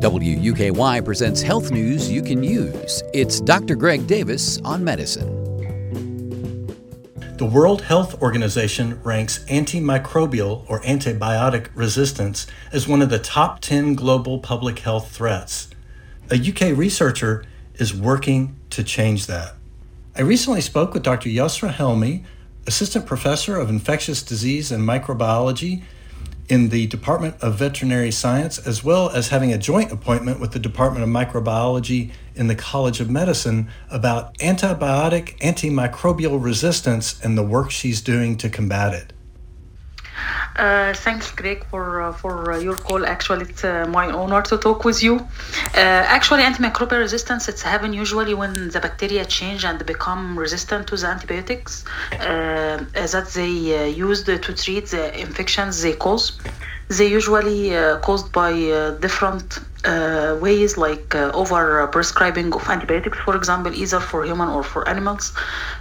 WUKY presents health news you can use. It's Dr. Greg Davis on medicine. The World Health Organization ranks antimicrobial or antibiotic resistance as one of the top 10 global public health threats. A UK researcher is working to change that. I recently spoke with Dr. Yosra Helmy, assistant professor of infectious disease and microbiology in the Department of Veterinary Science, as well as having a joint appointment with the Department of Microbiology in the College of Medicine about antibiotic antimicrobial resistance and the work she's doing to combat it. Uh, thanks, Greg, for uh, for uh, your call. Actually, it's uh, my honor to talk with you. Uh, actually, antimicrobial resistance it's happen usually when the bacteria change and become resistant to the antibiotics uh, that they used to treat the infections they cause. They usually caused by different uh, ways like uh, over prescribing of antibiotics, for example, either for human or for animals.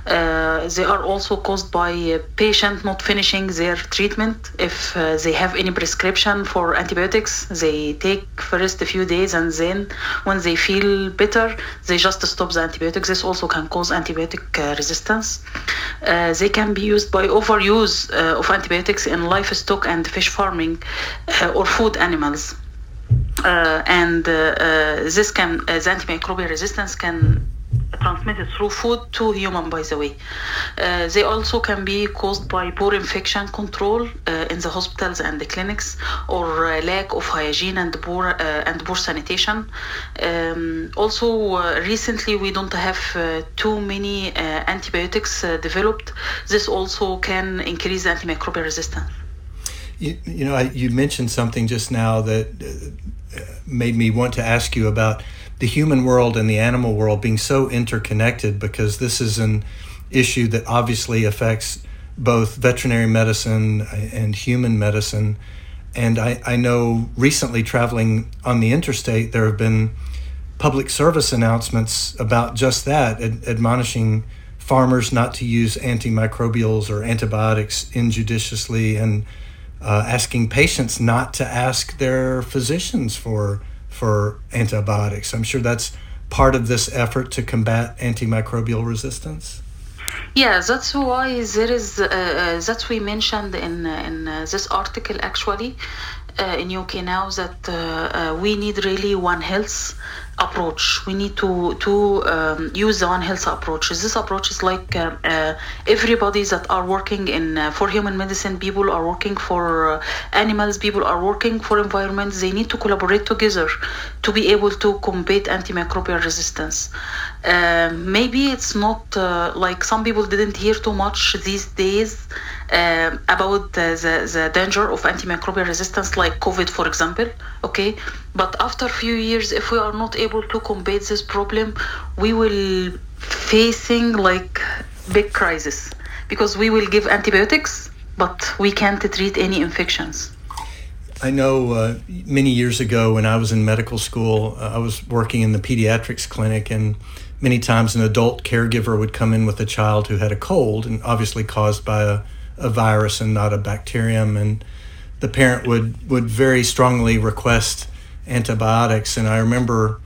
Uh, they are also caused by patient not finishing their treatment. If uh, they have any prescription for antibiotics, they take first a few days and then when they feel better, they just stop the antibiotics. This also can cause antibiotic uh, resistance. Uh, they can be used by overuse of antibiotics in livestock and fish farming or food animals. Uh, and uh, uh, this can the antimicrobial resistance can transmitted through food to human by the way. Uh, they also can be caused by poor infection control uh, in the hospitals and the clinics or uh, lack of hygiene and poor and poor sanitation. Um, also recently we don't have too many antibiotics developed. This also can increase antimicrobial resistance you, you know, I, you mentioned something just now that uh, made me want to ask you about the human world and the animal world being so interconnected because this is an issue that obviously affects both veterinary medicine and human medicine. And I, I know recently traveling on the interstate, there have been public service announcements about just that, ad- admonishing farmers not to use antimicrobials or antibiotics injudiciously and uh, asking patients not to ask their physicians for for antibiotics. I'm sure that's part of this effort to combat antimicrobial resistance. Yeah, that's why there is uh, uh, that we mentioned in in uh, this article actually uh, in UK now that uh, uh, we need really one health approach. We need to to um, use the One Health approach. This approach is like uh, uh, everybody that are working in uh, for human medicine. People are working for uh, animals. People are working for environment. They need to collaborate together to be able to combat antimicrobial resistance. Um, maybe it's not uh, like some people didn't hear too much these days uh, about the, the, the danger of antimicrobial resistance, like COVID, for example. Okay, but after a few years, if we are not able to combat this problem, we will facing like big crisis because we will give antibiotics, but we can't treat any infections. I know uh, many years ago when I was in medical school, uh, I was working in the pediatrics clinic, and many times an adult caregiver would come in with a child who had a cold, and obviously caused by a, a virus and not a bacterium. And the parent would, would very strongly request antibiotics. And I remember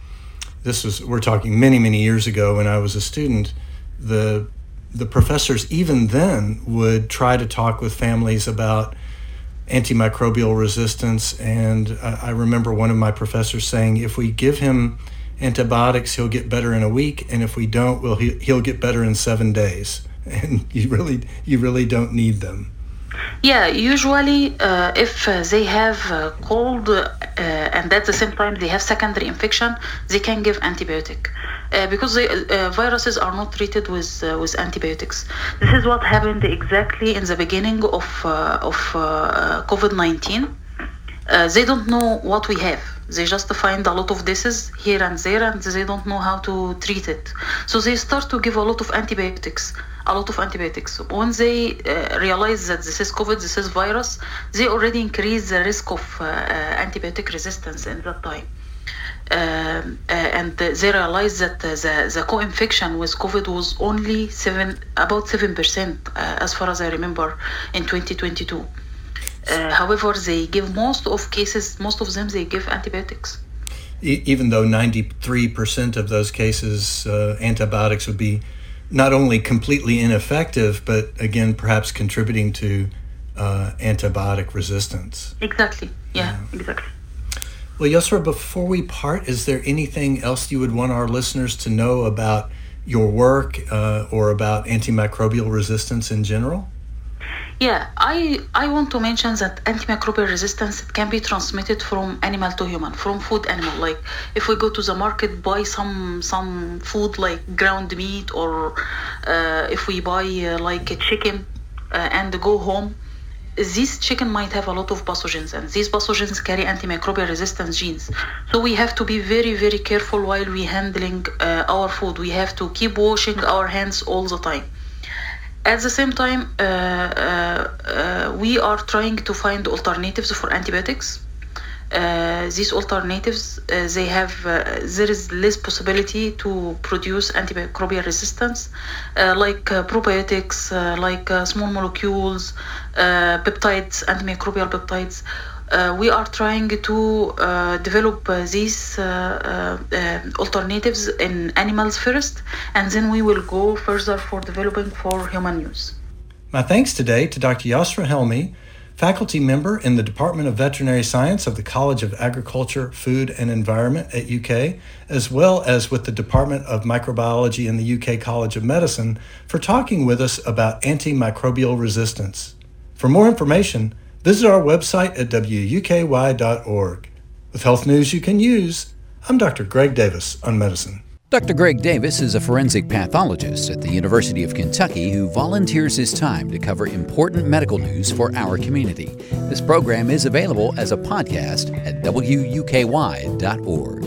this was, we're talking many, many years ago when I was a student, the, the professors even then would try to talk with families about antimicrobial resistance. And I, I remember one of my professors saying, if we give him antibiotics, he'll get better in a week, and if we don't, well, he, he'll get better in seven days. And you really, you really don't need them. Yeah, usually uh, if they have uh, cold uh, and at the same time they have secondary infection, they can give antibiotic uh, because uh, viruses are not treated with with antibiotics. This is what happened exactly in the beginning of of COVID nineteen. they don't know what we have they just find a lot of diseases here and there and they don't know how to treat it so they start to give a lot of antibiotics a lot of antibiotics when they uh, realize that this is covid this is virus they already increase the risk of uh, uh antibiotic resistance in that time um, uh, and they realized that the, the co-infection with COVID was only seven, about seven percent, uh, as far as I remember, in 2022. Uh, however, they give most of cases, most of them, they give antibiotics. even though 93% of those cases, uh, antibiotics would be not only completely ineffective, but again, perhaps contributing to uh, antibiotic resistance. Exactly. Yeah, yeah. exactly. Well, Yosra, before we part, is there anything else you would want our listeners to know about your work uh, or about antimicrobial resistance in general? Yeah, I, I want to mention that antimicrobial resistance can be transmitted from animal to human, from food animal. Like if we go to the market, buy some some food like ground meat, or uh, if we buy uh, like a chicken uh, and go home, this chicken might have a lot of pathogens and these pathogens carry antimicrobial resistance genes. So we have to be very very careful while we handling uh, our food. We have to keep washing our hands all the time at the same time uh, uh, uh we are trying to find alternatives for antibiotics. Uh, these alternatives uh, they have uh, there is less possibility to produce antimicrobial resistance like probiotics like small molecules peptides antimicrobial peptides we are trying to uh, develop uh, these alternatives in animals first, and then we will go further for developing for human use. My thanks today to Dr. Yosra Helmy, faculty member in the Department of Veterinary Science of the College of Agriculture, Food and Environment at UK, as well as with the Department of Microbiology in the UK College of Medicine, for talking with us about antimicrobial resistance. For more information, visit our website at wuky.org. With health news you can use, I'm Dr. Greg Davis on medicine. Dr. Greg Davis is a forensic pathologist at the University of Kentucky who volunteers his time to cover important medical news for our community. This program is available as a podcast at wuky.org.